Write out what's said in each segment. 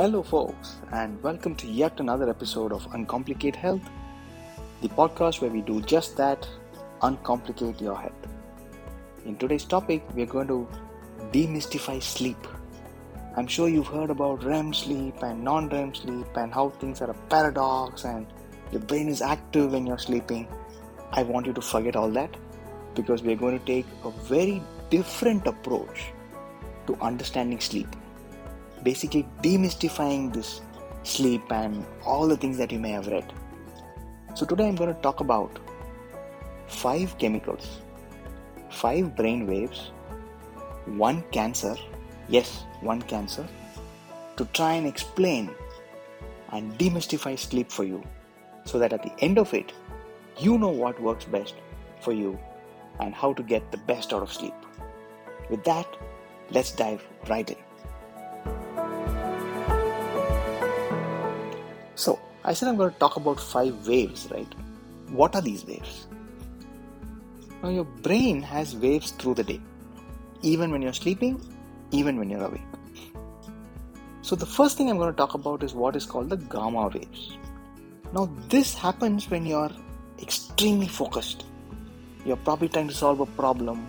Hello, folks, and welcome to yet another episode of Uncomplicate Health, the podcast where we do just that uncomplicate your health. In today's topic, we're going to demystify sleep. I'm sure you've heard about REM sleep and non REM sleep and how things are a paradox and your brain is active when you're sleeping. I want you to forget all that because we're going to take a very different approach to understanding sleep basically demystifying this sleep and all the things that you may have read. So, today I'm going to talk about five chemicals, five brain waves, one cancer, yes, one cancer, to try and explain and demystify sleep for you so that at the end of it, you know what works best for you and how to get the best out of sleep. With that, let's dive right in. So, I said I'm going to talk about five waves, right? What are these waves? Now, your brain has waves through the day, even when you're sleeping, even when you're awake. So, the first thing I'm going to talk about is what is called the gamma waves. Now, this happens when you're extremely focused. You're probably trying to solve a problem.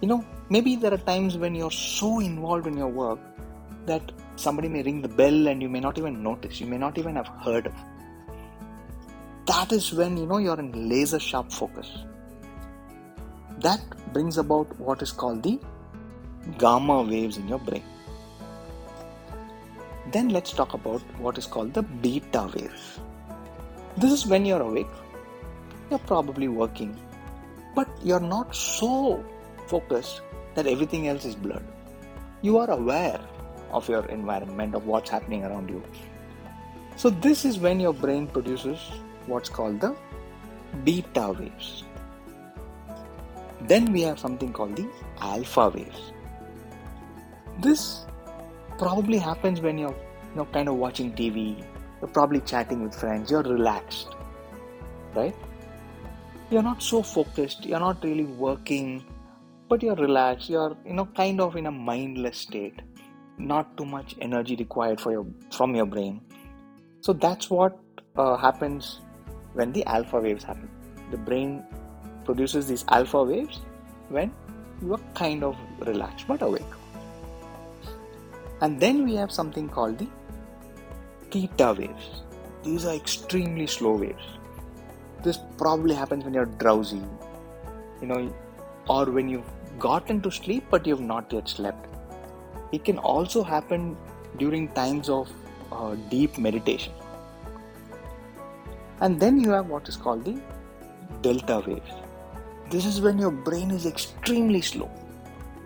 You know, maybe there are times when you're so involved in your work that somebody may ring the bell and you may not even notice, you may not even have heard of. That is when you know you're in laser sharp focus. That brings about what is called the gamma waves in your brain. Then let's talk about what is called the beta waves. This is when you're awake, you're probably working, but you're not so focused that everything else is blurred. You are aware of your environment, of what's happening around you. So, this is when your brain produces what's called the beta waves. Then we have something called the alpha waves. This probably happens when you're you know, kind of watching TV, you're probably chatting with friends, you're relaxed, right? You're not so focused, you're not really working, but you're relaxed, you're you know kind of in a mindless state not too much energy required for your from your brain. So that's what uh, happens when the alpha waves happen. The brain produces these alpha waves when you are kind of relaxed but awake. And then we have something called the theta waves. These are extremely slow waves. This probably happens when you're drowsy you know or when you've gotten to sleep but you've not yet slept it can also happen during times of uh, deep meditation. And then you have what is called the delta waves. This is when your brain is extremely slow,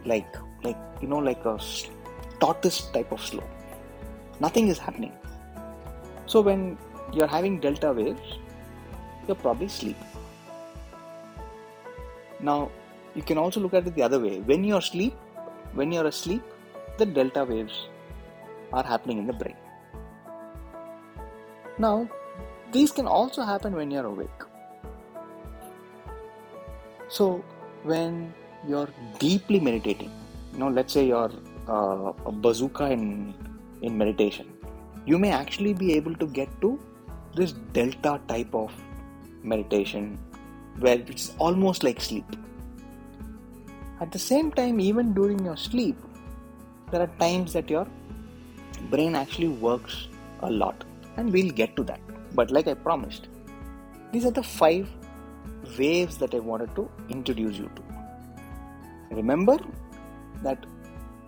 like like you know like a tortoise type of slow. Nothing is happening. So when you're having delta waves, you're probably asleep. Now you can also look at it the other way. When you're asleep, when you're asleep, the delta waves are happening in the brain. Now, these can also happen when you're awake. So, when you're deeply meditating, you know, let's say you're uh, a bazooka in in meditation, you may actually be able to get to this delta type of meditation where it's almost like sleep. At the same time, even during your sleep, there are times that your brain actually works a lot and we'll get to that. But like i promised these are the five waves that i wanted to introduce you to. Remember that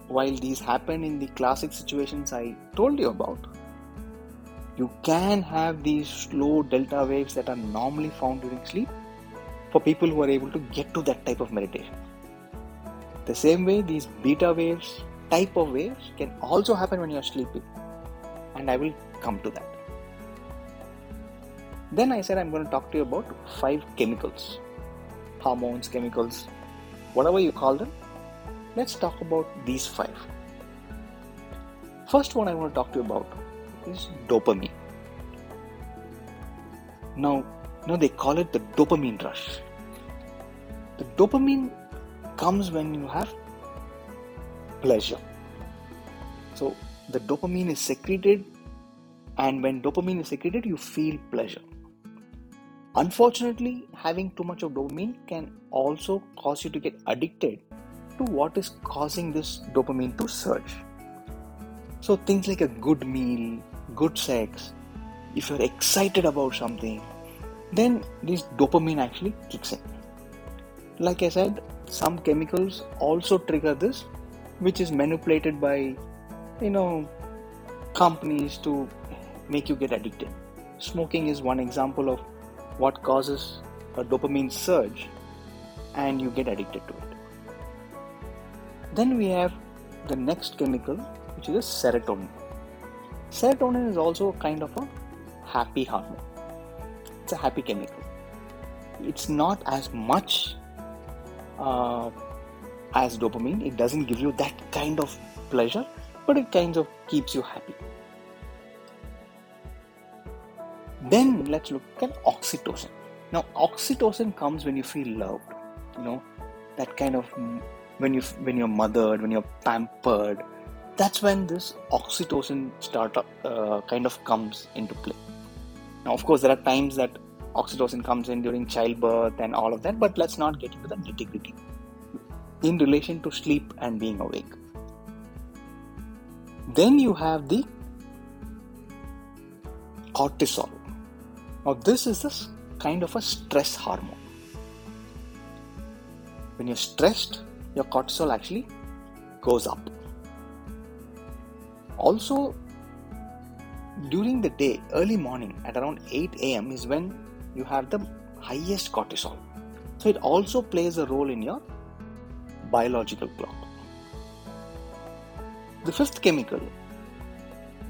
while these happen in the classic situations i told you about you can have these slow delta waves that are normally found during sleep for people who are able to get to that type of meditation. The same way these beta waves type of waves can also happen when you're sleeping, and I will come to that. Then I said I'm going to talk to you about five chemicals hormones, chemicals, whatever you call them. Let's talk about these five. First one I want to talk to you about is dopamine. Now, now they call it the dopamine rush. The dopamine comes when you have pleasure. So the dopamine is secreted, and when dopamine is secreted, you feel pleasure. Unfortunately, having too much of dopamine can also cause you to get addicted to what is causing this dopamine to surge. So, things like a good meal, good sex, if you're excited about something, then this dopamine actually kicks in. Like I said, some chemicals also trigger this, which is manipulated by, you know, companies to make you get addicted. Smoking is one example of what causes a dopamine surge and you get addicted to it. Then we have the next chemical, which is a serotonin. Serotonin is also a kind of a happy hormone. It's a happy chemical. It's not as much uh, as dopamine. It doesn't give you that kind of pleasure, but it kind of keeps you happy. Then let's look at oxytocin. Now, oxytocin comes when you feel loved. You know, that kind of when you when you're mothered, when you're pampered. That's when this oxytocin start uh, kind of comes into play. Now, of course, there are times that oxytocin comes in during childbirth and all of that, but let's not get into the nitty gritty in relation to sleep and being awake. Then you have the cortisol. Now, this is this kind of a stress hormone. When you're stressed, your cortisol actually goes up. Also, during the day, early morning at around 8 am is when you have the highest cortisol. So, it also plays a role in your biological clock. The fifth chemical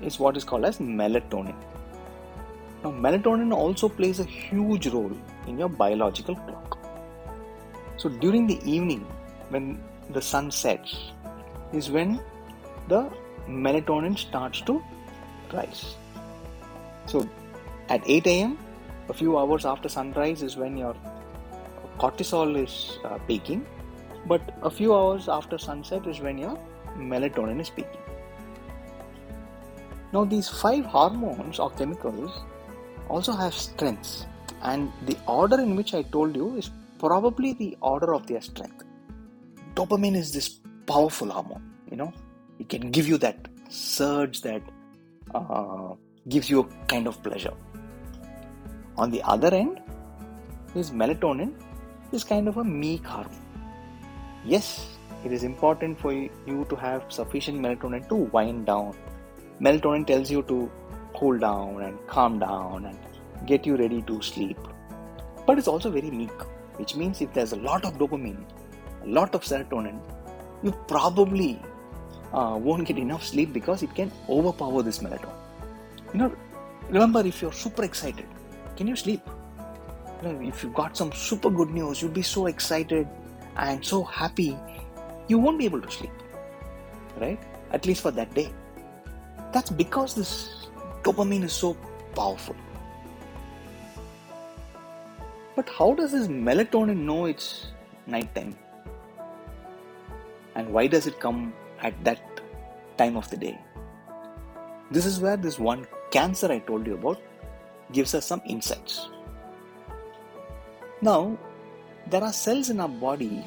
is what is called as melatonin. Now, melatonin also plays a huge role in your biological clock. So, during the evening, when the sun sets, is when the melatonin starts to rise. So, at 8 a.m., a few hours after sunrise, is when your cortisol is uh, peaking, but a few hours after sunset is when your melatonin is peaking. Now, these five hormones or chemicals also have strengths, and the order in which I told you is probably the order of their strength. Dopamine is this powerful hormone, you know, it can give you that surge that uh, gives you a kind of pleasure. On the other end, is melatonin is kind of a meek hormone. Yes, it is important for you to have sufficient melatonin to wind down. Melatonin tells you to cool down and calm down and get you ready to sleep. But it's also very meek, which means if there's a lot of dopamine, a lot of serotonin, you probably uh, won't get enough sleep because it can overpower this melatonin. You know, remember if you're super excited, can you sleep? You know, if you got some super good news, you'd be so excited and so happy, you won't be able to sleep, right? At least for that day. That's because this dopamine is so powerful. But how does this melatonin know it's nighttime? And why does it come at that time of the day? This is where this one cancer I told you about gives us some insights. Now, there are cells in our body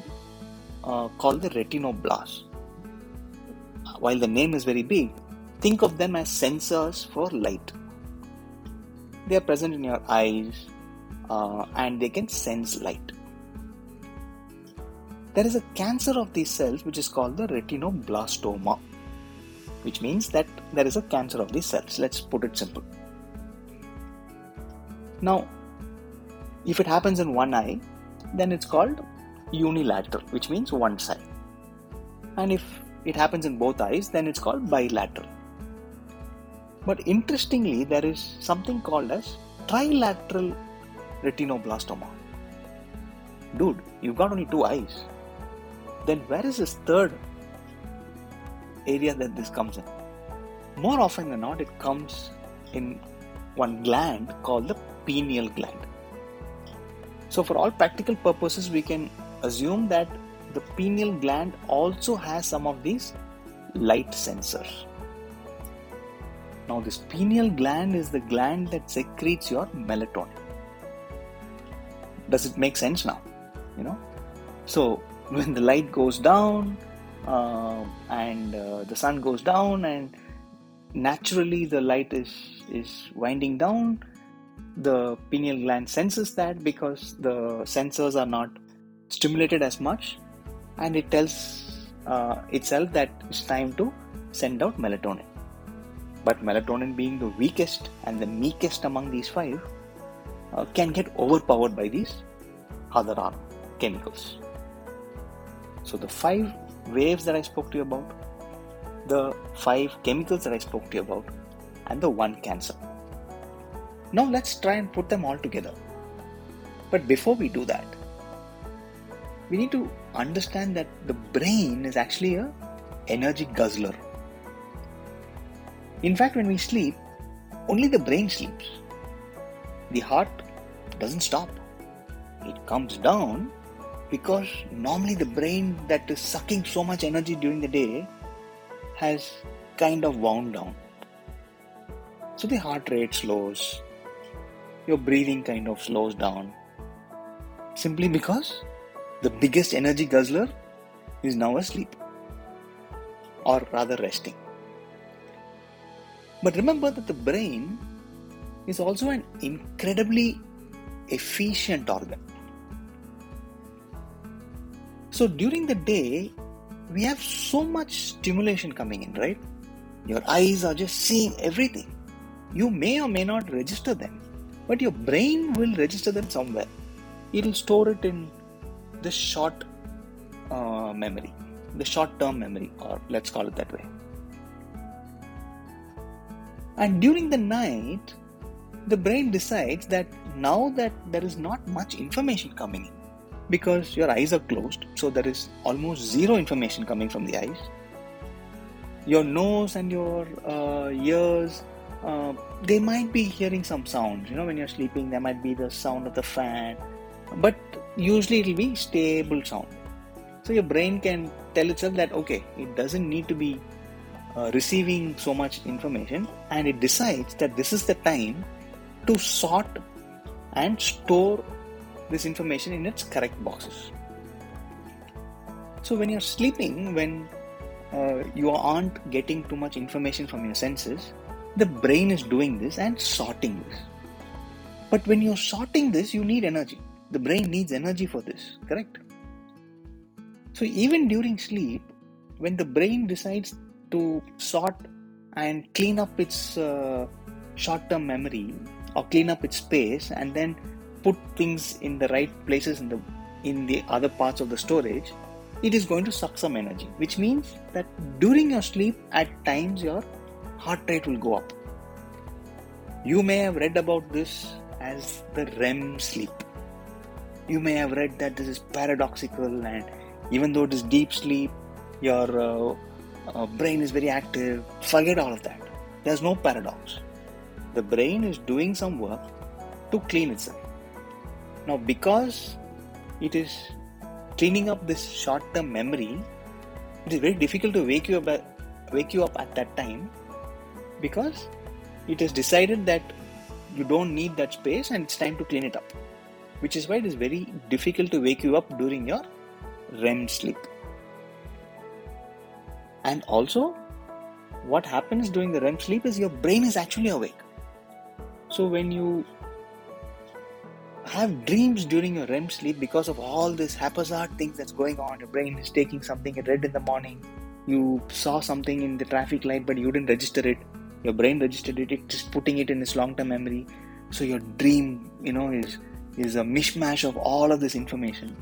uh, called the retinoblasts. While the name is very big, think of them as sensors for light. They are present in your eyes uh, and they can sense light. There is a cancer of these cells which is called the retinoblastoma, which means that there is a cancer of these cells. Let's put it simple. Now, if it happens in one eye, then it's called unilateral, which means one side. And if it happens in both eyes, then it's called bilateral. But interestingly, there is something called as trilateral retinoblastoma. Dude, you've got only two eyes. Then where is this third area that this comes in? More often than not, it comes in one gland called the pineal gland. So, for all practical purposes, we can assume that the pineal gland also has some of these light sensors. Now, this pineal gland is the gland that secretes your melatonin. Does it make sense now? You know, so when the light goes down uh, and uh, the sun goes down, and naturally the light is is winding down, the pineal gland senses that because the sensors are not stimulated as much, and it tells uh, itself that it's time to send out melatonin. But melatonin, being the weakest and the meekest among these five, uh, can get overpowered by these other chemicals. So, the five waves that I spoke to you about, the five chemicals that I spoke to you about, and the one cancer. Now, let's try and put them all together. But before we do that, we need to understand that the brain is actually a energy guzzler in fact, when we sleep, only the brain sleeps. The heart doesn't stop. It comes down because normally the brain that is sucking so much energy during the day has kind of wound down. So the heart rate slows, your breathing kind of slows down. Simply because the biggest energy guzzler is now asleep, or rather resting. But remember that the brain is also an incredibly efficient organ. So during the day, we have so much stimulation coming in, right? Your eyes are just seeing everything. You may or may not register them, but your brain will register them somewhere. It'll store it in the short uh, memory, the short term memory, or let's call it that way. And during the night, the brain decides that now that there is not much information coming in, because your eyes are closed, so there is almost zero information coming from the eyes. Your nose and your uh, ears, uh, they might be hearing some sounds. You know, when you're sleeping, there might be the sound of the fan, but usually it'll be stable sound. So your brain can tell itself that okay, it doesn't need to be uh, receiving so much information and it decides that this is the time to sort and store this information in its correct boxes. So when you're sleeping, when uh, you aren't getting too much information from your senses, the brain is doing this and sorting this. But when you're sorting this, you need energy. The brain needs energy for this, correct? So even during sleep, when the brain decides to sort and clean up its uh, short term memory or clean up its space and then put things in the right places in the in the other parts of the storage it is going to suck some energy which means that during your sleep at times your heart rate will go up you may have read about this as the REM sleep you may have read that this is paradoxical and even though it is deep sleep your uh, uh, brain is very active. Forget all of that. There's no paradox. The brain is doing some work to clean itself. Now, because it is cleaning up this short-term memory, it is very difficult to wake you up wake you up at that time because it is decided that you don't need that space and it's time to clean it up. Which is why it is very difficult to wake you up during your REM sleep. And also, what happens during the REM sleep is your brain is actually awake. So when you have dreams during your REM sleep because of all this haphazard things that's going on, your brain is taking something it read in the morning, you saw something in the traffic light but you didn't register it, your brain registered it, it's putting it in its long-term memory. So your dream, you know, is is a mishmash of all of this information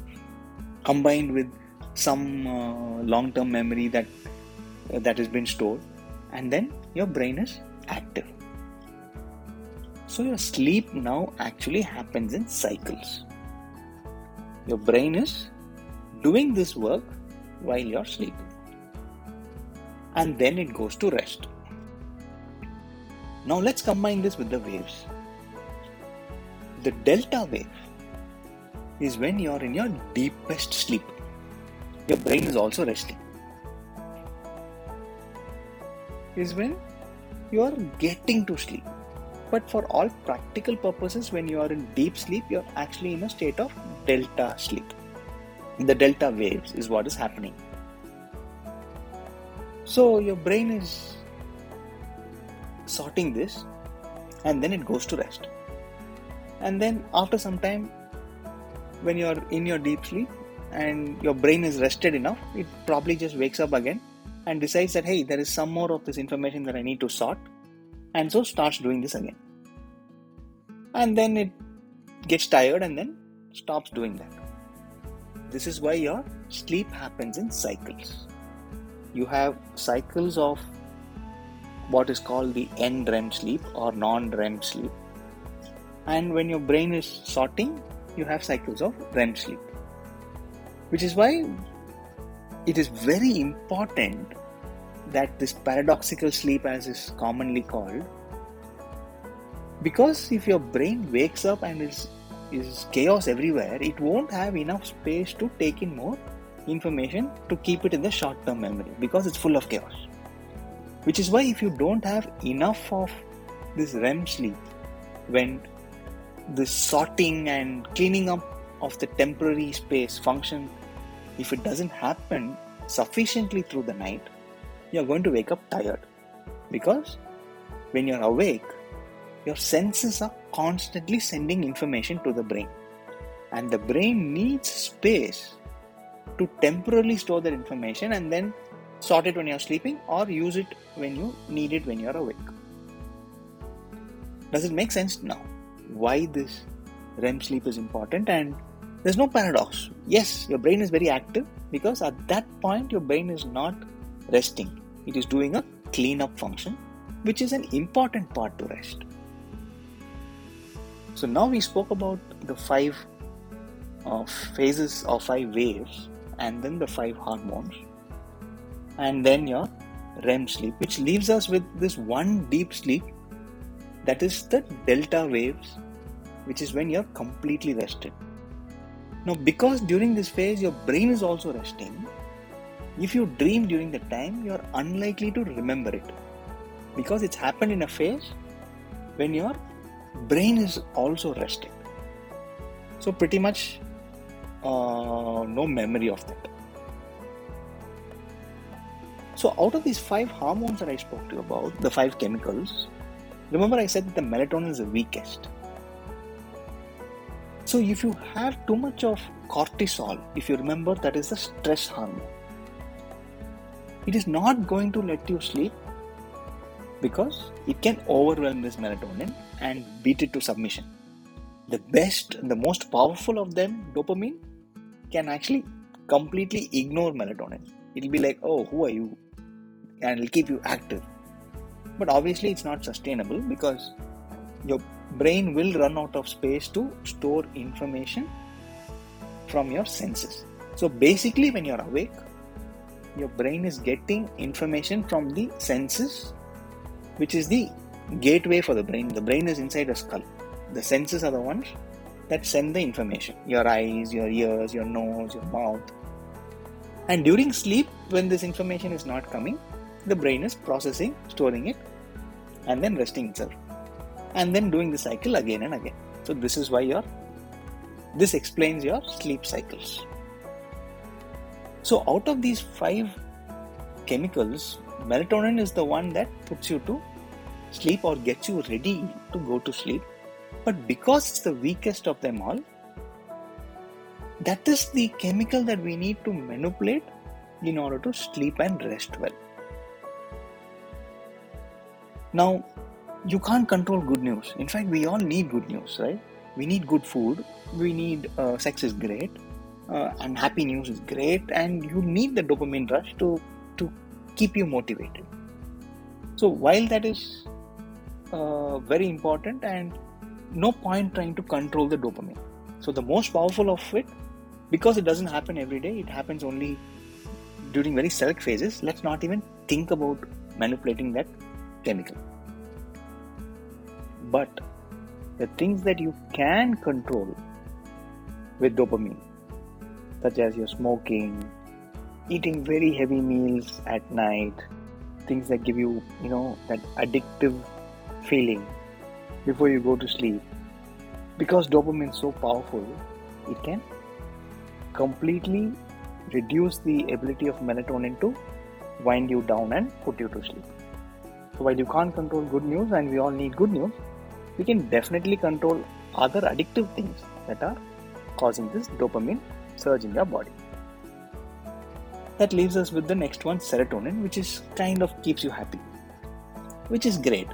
combined with some uh, long-term memory that that has been stored, and then your brain is active. So, your sleep now actually happens in cycles. Your brain is doing this work while you're sleeping, and then it goes to rest. Now, let's combine this with the waves. The delta wave is when you're in your deepest sleep. Your brain is also resting is when you are getting to sleep. But for all practical purposes, when you are in deep sleep, you're actually in a state of delta sleep. The delta waves is what is happening. So your brain is sorting this and then it goes to rest. And then after some time, when you're in your deep sleep and your brain is rested enough, it probably just wakes up again and decides that hey, there is some more of this information that I need to sort, and so starts doing this again. And then it gets tired and then stops doing that. This is why your sleep happens in cycles. You have cycles of what is called the NREM sleep or non REM sleep. And when your brain is sorting, you have cycles of REM sleep. Which is why it is very important that this paradoxical sleep, as is commonly called, because if your brain wakes up and is is chaos everywhere, it won't have enough space to take in more information to keep it in the short term memory because it's full of chaos. Which is why, if you don't have enough of this REM sleep, when this sorting and cleaning up of the temporary space function, if it doesn't happen sufficiently through the night, you're going to wake up tired. Because when you're awake, your senses are constantly sending information to the brain. And the brain needs space to temporarily store that information and then sort it when you're sleeping or use it when you need it when you're awake. Does it make sense now? Why this REM sleep is important and there's no paradox. Yes, your brain is very active because at that point your brain is not resting. It is doing a cleanup function, which is an important part to rest. So now we spoke about the five uh, phases or five waves, and then the five hormones, and then your REM sleep, which leaves us with this one deep sleep that is the delta waves, which is when you're completely rested. Now, because during this phase your brain is also resting, if you dream during the time, you're unlikely to remember it because it's happened in a phase when your brain is also resting. So, pretty much uh, no memory of that. So, out of these five hormones that I spoke to you about, the five chemicals, remember I said that the melatonin is the weakest. So, if you have too much of cortisol, if you remember, that is the stress hormone, it is not going to let you sleep because it can overwhelm this melatonin and beat it to submission. The best, the most powerful of them, dopamine, can actually completely ignore melatonin. It'll be like, oh, who are you? And it'll keep you active. But obviously, it's not sustainable because your brain will run out of space to store information from your senses. So, basically, when you're awake, your brain is getting information from the senses, which is the gateway for the brain. The brain is inside a skull. The senses are the ones that send the information your eyes, your ears, your nose, your mouth. And during sleep, when this information is not coming, the brain is processing, storing it, and then resting itself. And then doing the cycle again and again. So, this is why your this explains your sleep cycles. So, out of these five chemicals, melatonin is the one that puts you to sleep or gets you ready to go to sleep. But because it's the weakest of them all, that is the chemical that we need to manipulate in order to sleep and rest well. Now, you can't control good news. In fact, we all need good news, right? We need good food. We need uh, sex is great uh, and happy news is great and you need the dopamine rush to to keep you motivated so while that is uh, very important and no point trying to control the dopamine so the most powerful of it because it doesn't happen every day it happens only during very select phases let's not even think about manipulating that chemical but the things that you can control with dopamine such as your smoking, eating very heavy meals at night, things that give you, you know, that addictive feeling before you go to sleep. Because dopamine is so powerful, it can completely reduce the ability of melatonin to wind you down and put you to sleep. So while you can't control good news and we all need good news, we can definitely control other addictive things that are causing this dopamine surge in your body. That leaves us with the next one, serotonin, which is kind of keeps you happy, which is great.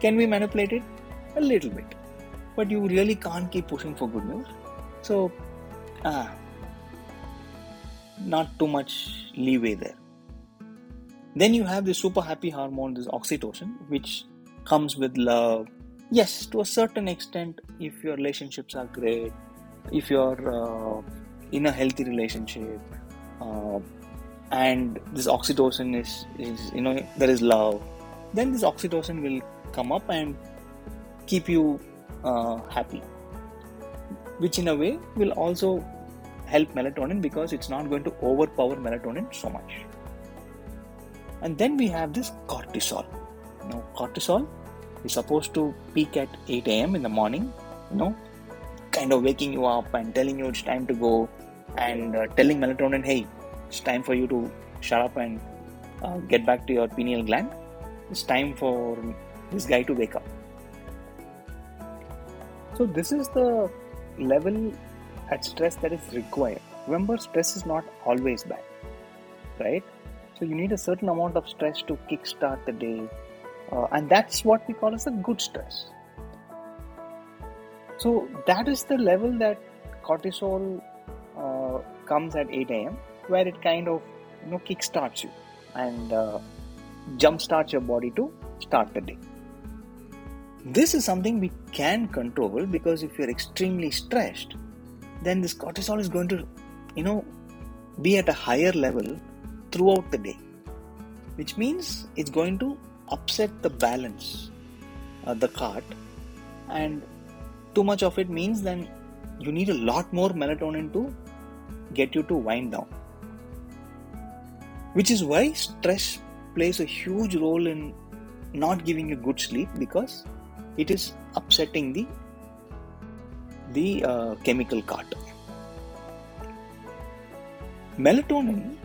Can we manipulate it? A little bit. But you really can't keep pushing for good news. So, ah, not too much leeway there. Then you have the super happy hormone, this oxytocin, which comes with love. Yes, to a certain extent, if your relationships are great, if you're uh, in a healthy relationship, uh, and this oxytocin is, is, you know, there is love, then this oxytocin will come up and keep you uh, happy, which in a way will also help melatonin because it's not going to overpower melatonin so much. And then we have this cortisol. Know, cortisol is supposed to peak at 8 a.m. in the morning, you know, kind of waking you up and telling you it's time to go and uh, telling melatonin, hey, it's time for you to shut up and uh, get back to your pineal gland. It's time for this guy to wake up. So, this is the level at stress that is required. Remember, stress is not always bad, right? So you need a certain amount of stress to kickstart the day, uh, and that's what we call as a good stress. So that is the level that cortisol uh, comes at 8 a.m., where it kind of you know kickstarts you and uh, jumpstarts your body to start the day. This is something we can control because if you're extremely stressed, then this cortisol is going to, you know, be at a higher level throughout the day, which means it's going to upset the balance, uh, the cart, and too much of it means then you need a lot more melatonin to get you to wind down. Which is why stress plays a huge role in not giving you good sleep because it is upsetting the the uh, chemical cart. Melatonin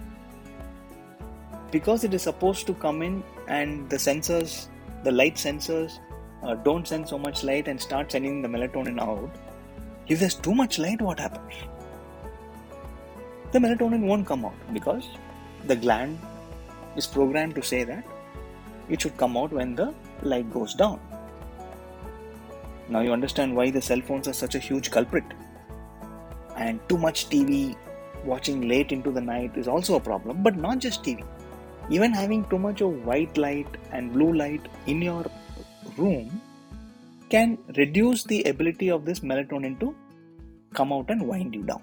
because it is supposed to come in and the sensors, the light sensors, uh, don't send so much light and start sending the melatonin out. If there's too much light, what happens? The melatonin won't come out because the gland is programmed to say that it should come out when the light goes down. Now you understand why the cell phones are such a huge culprit. And too much TV watching late into the night is also a problem, but not just TV even having too much of white light and blue light in your room can reduce the ability of this melatonin to come out and wind you down.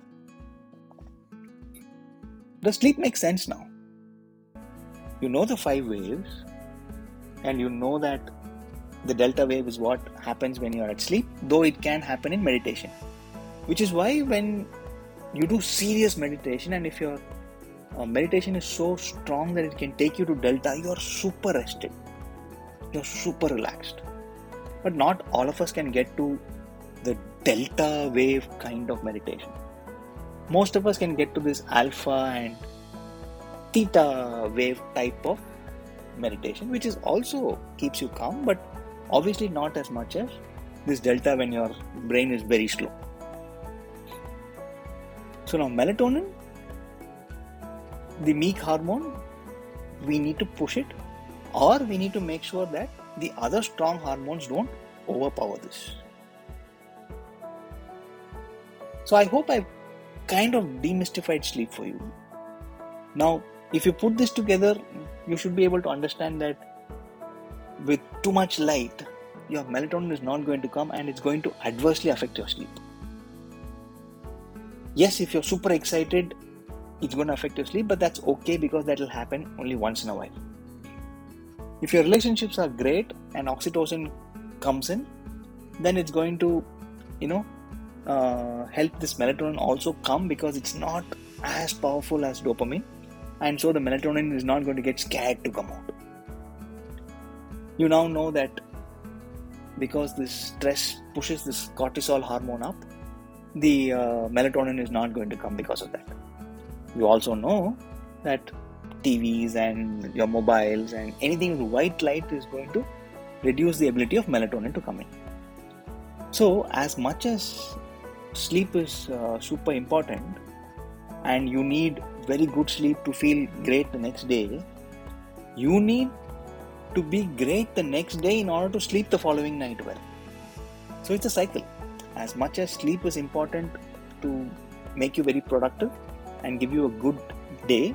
Does sleep make sense now? You know the five waves, and you know that the delta wave is what happens when you are at sleep, though it can happen in meditation. Which is why when you do serious meditation, and if you're uh, meditation is so strong that it can take you to delta. You are super rested. You're super relaxed. But not all of us can get to the delta wave kind of meditation. Most of us can get to this alpha and theta wave type of meditation which is also keeps you calm but obviously not as much as this delta when your brain is very slow. So now melatonin the meek hormone, we need to push it, or we need to make sure that the other strong hormones don't overpower this. So I hope I've kind of demystified sleep for you. Now, if you put this together, you should be able to understand that with too much light, your melatonin is not going to come and it's going to adversely affect your sleep. Yes, if you're super excited, it's going to affect your sleep, but that's okay because that will happen only once in a while. If your relationships are great and oxytocin comes in, then it's going to, you know, uh, help this melatonin also come because it's not as powerful as dopamine, and so the melatonin is not going to get scared to come out. you now know that because this stress pushes this cortisol hormone up, the uh, melatonin is not going to come because of that. You also know that TVs and your mobiles and anything with white light is going to reduce the ability of melatonin to come in. So, as much as sleep is uh, super important and you need very good sleep to feel great the next day, you need to be great the next day in order to sleep the following night well. So it's a cycle. As much as sleep is important to make you very productive and give you a good day,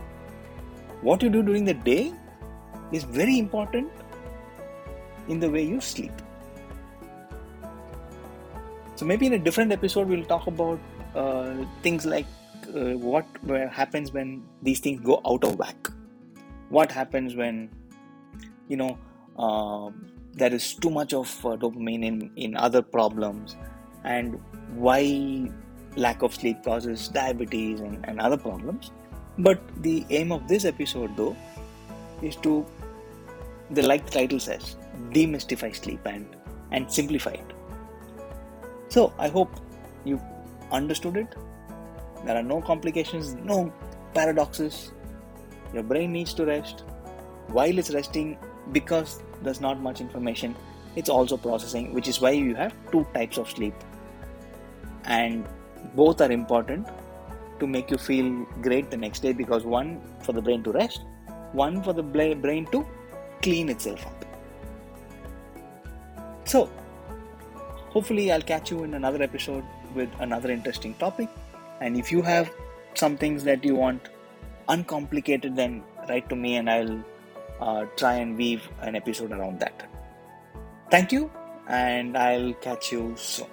what you do during the day is very important in the way you sleep. So maybe in a different episode we'll talk about uh, things like uh, what happens when these things go out of whack. What happens when you know uh, there is too much of uh, dopamine in in other problems, and why lack of sleep causes diabetes and, and other problems. But the aim of this episode, though, is to, the like the title says, demystify sleep and and simplify it. So I hope you understood it. There are no complications, no paradoxes. Your brain needs to rest. While it's resting, because there's not much information, it's also processing, which is why you have two types of sleep. And both are important to make you feel great the next day because one for the brain to rest, one for the brain to clean itself up. So, hopefully, I'll catch you in another episode with another interesting topic. And if you have some things that you want uncomplicated, then write to me and I'll uh, try and weave an episode around that. Thank you, and I'll catch you soon.